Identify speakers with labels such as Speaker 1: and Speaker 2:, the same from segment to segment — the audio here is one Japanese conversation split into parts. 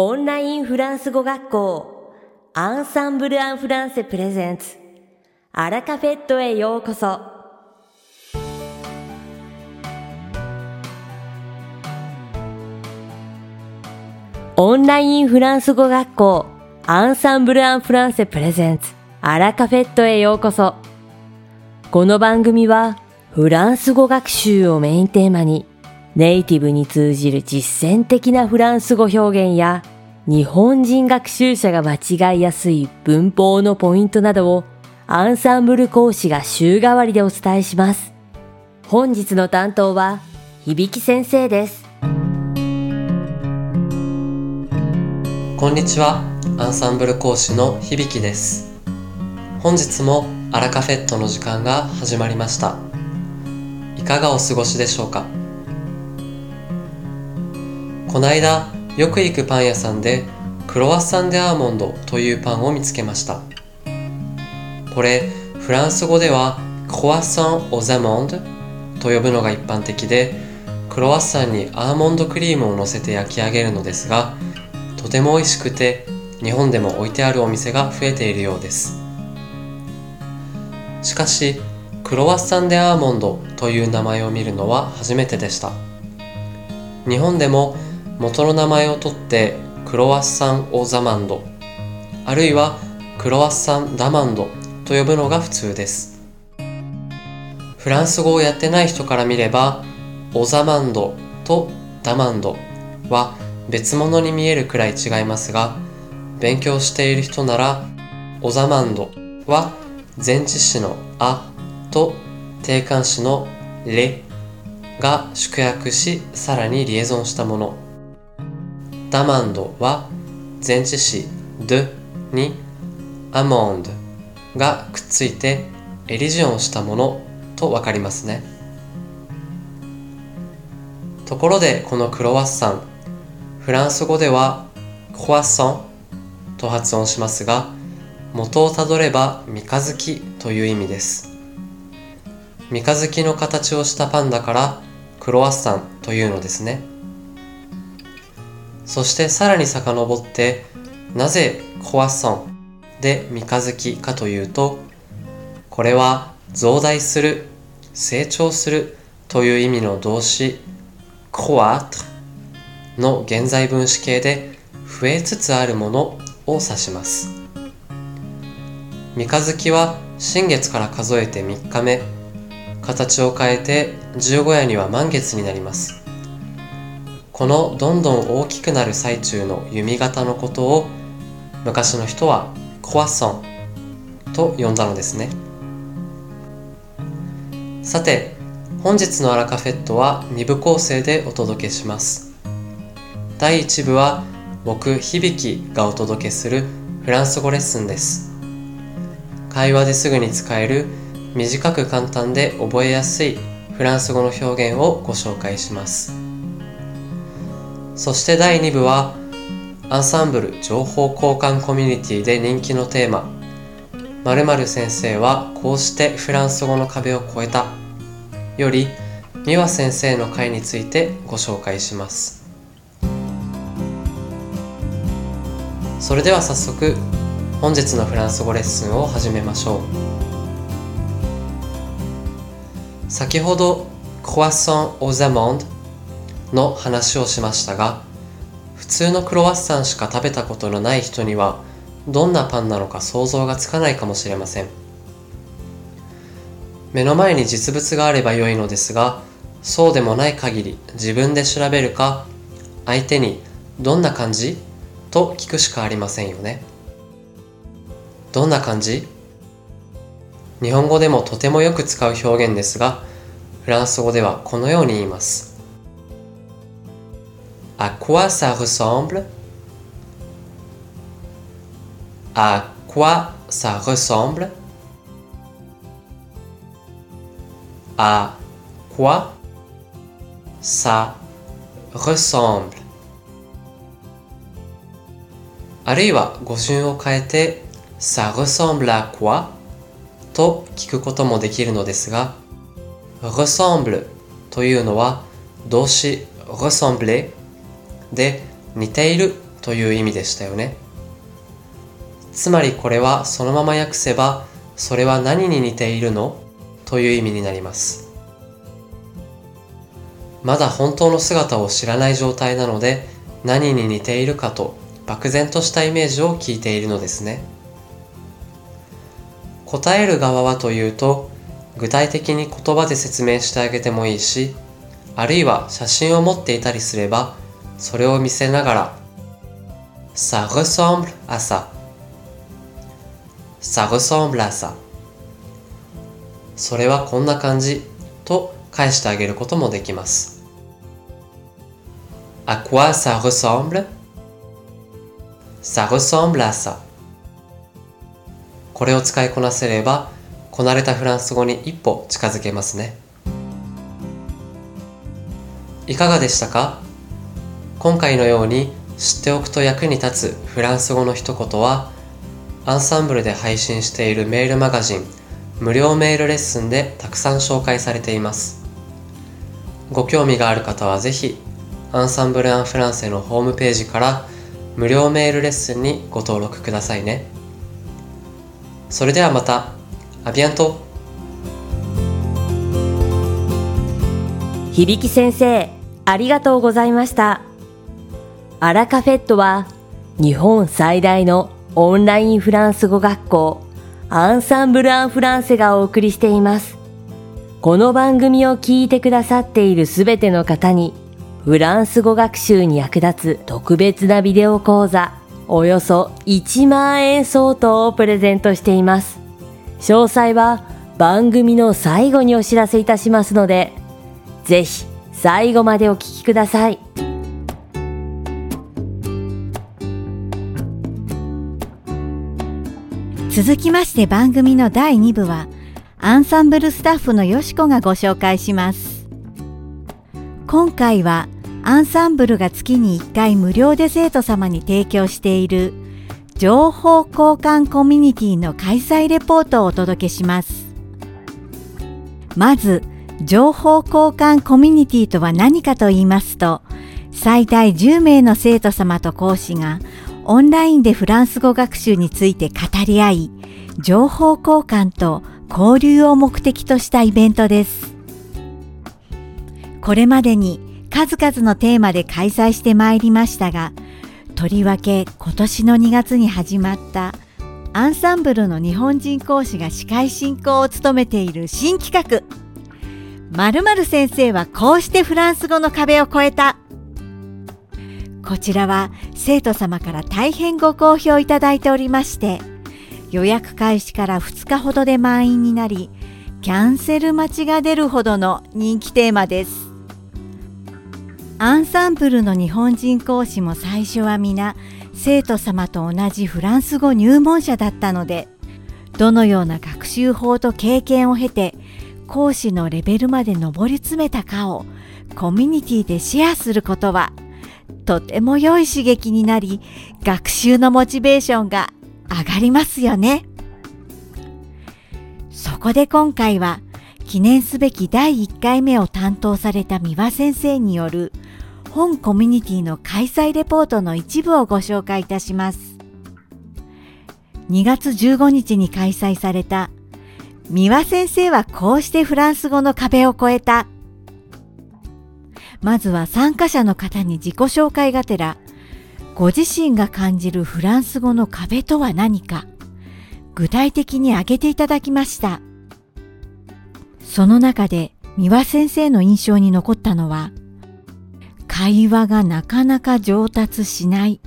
Speaker 1: オンラインフランス語学校アンサンブル・アン・フランセプレゼンツ。アラカフェットへようこそ。オンラインフランス語学校アンサンブル・アン・フランセプレゼンツ。アラカフェットへようこそ。この番組はフランス語学習をメインテーマにネイティブに通じる実践的なフランス語表現や日本人学習者が間違いやすい文法のポイントなどをアンサンブル講師が週替わりでお伝えします。本日の担当は響先生です。
Speaker 2: こんにちは、アンサンブル講師の響です。本日もアラカフェットの時間が始まりました。いかがお過ごしでしょうか？こないだよく行くパン屋さんでクロワッサン・デ・アーモンドというパンを見つけました。これ、フランス語ではクロワッサン・オザモンドと呼ぶのが一般的で、クロワッサンにアーモンドクリームを乗せて焼き上げるのですが、とても美味しくて日本でも置いてあるお店が増えているようですしかしクロワッサン・デ・アーモンドという名前を見るのは初めてでした日本でも元の名前を取ってクロワッサン・オ・ザマンドあるいはクロワッサン・ダマンドと呼ぶのが普通です。フランス語をやってない人から見ればオザマンドとダマンドは別物に見えるくらい違いますが勉強している人ならオザマンドは前置詞のあと定冠詞のレが縮約しさらにリエゾンしたもの。ダマンドは前置詞ドにアモンドがくっついてエリジオンしたものとわかりますね。ところでこのクロワッサンフランス語ではクワッソンと発音しますが元をたどれば三日月という意味です。三日月の形をしたパンだからクロワッサンというのですね。そしてさらに遡ってなぜクワッソンで三日月かというとこれは増大する成長するという意味の動詞クワットの現在分詞形で増えつつあるものを指します。三日月は新月から数えて3日目。形を変えて十五夜には満月になります。このどんどん大きくなる最中の弓形のことを昔の人はコワッソンと呼んだのですね。さて本日のアラカフェットは2部構成でお届けします。第1部は僕響がお届けするフランス語レッスンです。会話ですぐに使える短く簡単で覚えやすいフランス語の表現をご紹介します。そして第2部はアンサンブル情報交換コミュニティで人気のテーマ。〇〇先生はこうしてフランス語の壁を越えた。より美和先生の回についてご紹介します。それでは早速本日のフランス語レッスンを始めましょう。先ほどクワッソン・オ・ザ・モンドの話をしましたが普通のクロワッサンしか食べたことのない人にはどんなパンなのか想像がつかないかもしれません。目の前に実物があれば良いのですがそうでもない限り自分で調べるか相手にどんな感じと聞くしかありませんよね。どんな感じ？日本語でもとてもよく使う表現ですがフランス語ではこのように言います。À quoi ça ressemble À quoi ça ressemble À quoi ça ressemble あるいは語順を変えて ça ressemble à quoi と聞くこともできるのですが ressemble というのは動詞 ressembler で似ているという意味でしたよね。つまりこれはそのまま訳せば、それは何に似ているのという意味になります。まだ本当の姿を知らない状態なので、何に似ているかと漠然としたイメージを聞いているのですね。答える側はというと、具体的に言葉で説明してあげてもいいし、あるいは写真を持っていたりすれば、それを見せながら、ça ressemble à ça ça ressemble à ça それはこんな感じと返してあげることもできます。À quoi ça ressemble? Ça ressemble à ça これを使いこなせれば、こなれたフランス語に一歩近づけますね。いかがでしたか？今回のように知っておくと役に立つフランス語の一言はアンサンブルで配信しているメールマガジン無料メールレッスンでたくさん紹介されています。ご興味がある方はぜひアンサンブル・アン・フランセのホームページから無料メールレッスンにご登録くださいね。それではまたアビアント。
Speaker 1: 響先生ありがとうございました。アラカフェットは日本最大のオンラインフランス語学校アンサンブル・アン・フランセがお送りしています。この番組を聞いてくださっているすべての方にフランス語学習に役立つ特別なビデオ講座およそ1万円相当をプレゼントしています。詳細は番組の最後にお知らせいたしますので、ぜひ最後までお聞きください。
Speaker 3: 続きまして番組の第2部はアンサンブルスタッフのよしこがご紹介します。今回はアンサンブルが月に1回無料で生徒様に提供している情報交換コミュニティの開催レポートをお届けします。まず情報交換コミュニティとは何かと言いますと、最大10名の生徒様と講師がオンラインでフランス語学習について語り合い、情報交換と交流を目的としたイベントです。これまでに数々のテーマで開催してまいりましたが、とりわけ今年の2月に始まったアンサンブルの日本人講師が司会進行を務めている新企画〇〇先生はこうしてフランス語の壁を越えた。こちらは生徒様から大変ご好評いただいておりまして、予約開始から2日ほどで満員になり、キャンセル待ちが出るほどの人気テーマです。アンサンブルの日本人講師も最初は皆生徒様と同じフランス語入門者だったので、どのような学習法と経験を経て講師のレベルまで上り詰めたかをコミュニティでシェアすることはとても良い刺激になり学習のモチベーションが上がりますよね。そこで今回は記念すべき第1回目を担当された三輪先生による本コミュニティの開催レポートの一部をご紹介いたします。2月15日に開催された三輪先生はこうしてフランス語の壁を越えた。まずは参加者の方に自己紹介がてら、ご自身が感じるフランス語の壁とは何か、具体的に挙げていただきました。その中で三輪先生の印象に残ったのは、会話がなかなか上達しない。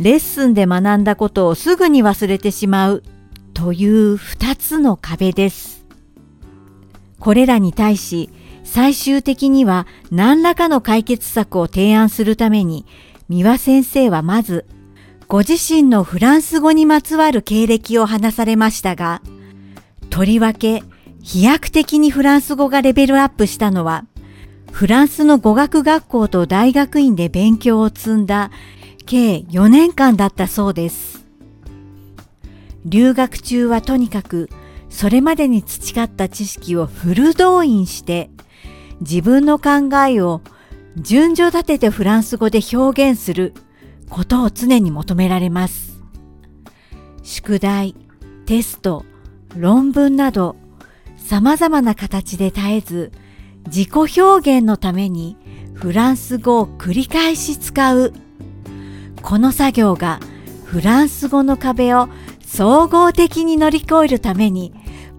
Speaker 3: レッスンで学んだことをすぐに忘れてしまうという二つの壁です。これらに対し最終的には何らかの解決策を提案するために三輪先生はまずご自身のフランス語にまつわる経歴を話されましたがとりわけ飛躍的にフランス語がレベルアップしたのはフランスの語学学校と大学院で勉強を積んだ計4年間だったそうです。留学中はとにかくそれまでに培った知識をフル動員して自分の考えを順序立ててフランス語で表現することを常に求められます。宿題、テスト、論文など様々な形で絶えず自己表現のためにフランス語を繰り返し使う。この作業がフランス語の壁を総合的に乗り越えるために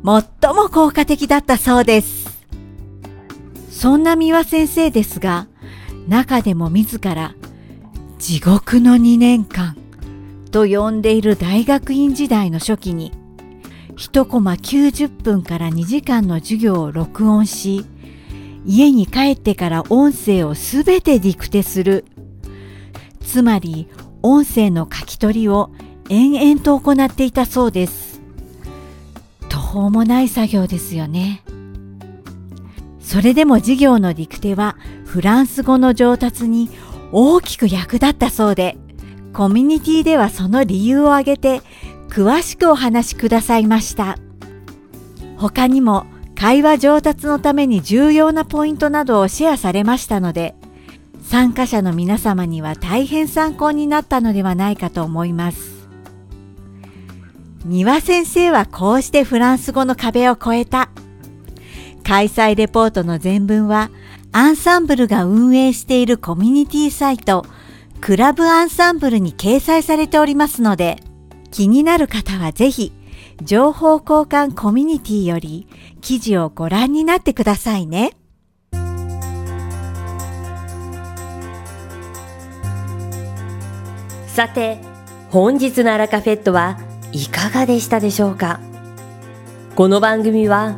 Speaker 3: 最も効果的だったそうです。そんな三輪先生ですが、中でも自ら地獄の2年間と呼んでいる大学院時代の初期に1コマ90分から2時間の授業を録音し家に帰ってから音声をすべてディクテするつまり音声の書き取りを延々と行っていたそうです。途方もない作業ですよね。それでも授業のディクテはフランス語の上達に大きく役立ったそうでコミュニティではその理由を挙げて詳しくお話しくださいました。他にも会話上達のために重要なポイントなどをシェアされましたので参加者の皆様には大変参考になったのではないかと思います。三輪先生はこうしてフランス語の壁を越えた。開催レポートの全文はアンサンブルが運営しているコミュニティサイトクラブアンサンブルに掲載されておりますので気になる方はぜひ情報交換コミュニティより記事をご覧になってくださいね。
Speaker 1: さて、本日のアラカフェットはいかがでしたでしょうか？この番組は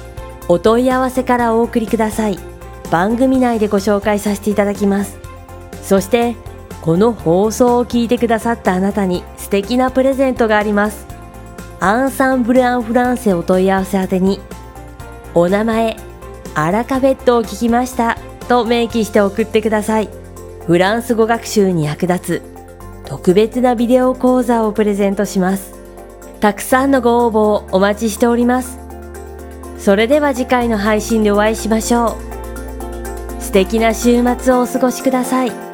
Speaker 1: お問い合わせからお送りください。番組内でご紹介させていただきます。そして、この放送を聞いてくださったあなたに素敵なプレゼントがあります。アンサンブル・アン・フランセお問い合わせ宛てに、お名前、アラカフェットを聞きましたと明記して送ってください。フランス語学習に役立つ特別なビデオ講座をプレゼントします。たくさんのご応募をお待ちしております。それでは次回の配信でお会いしましょう。素敵な週末をお過ごしください。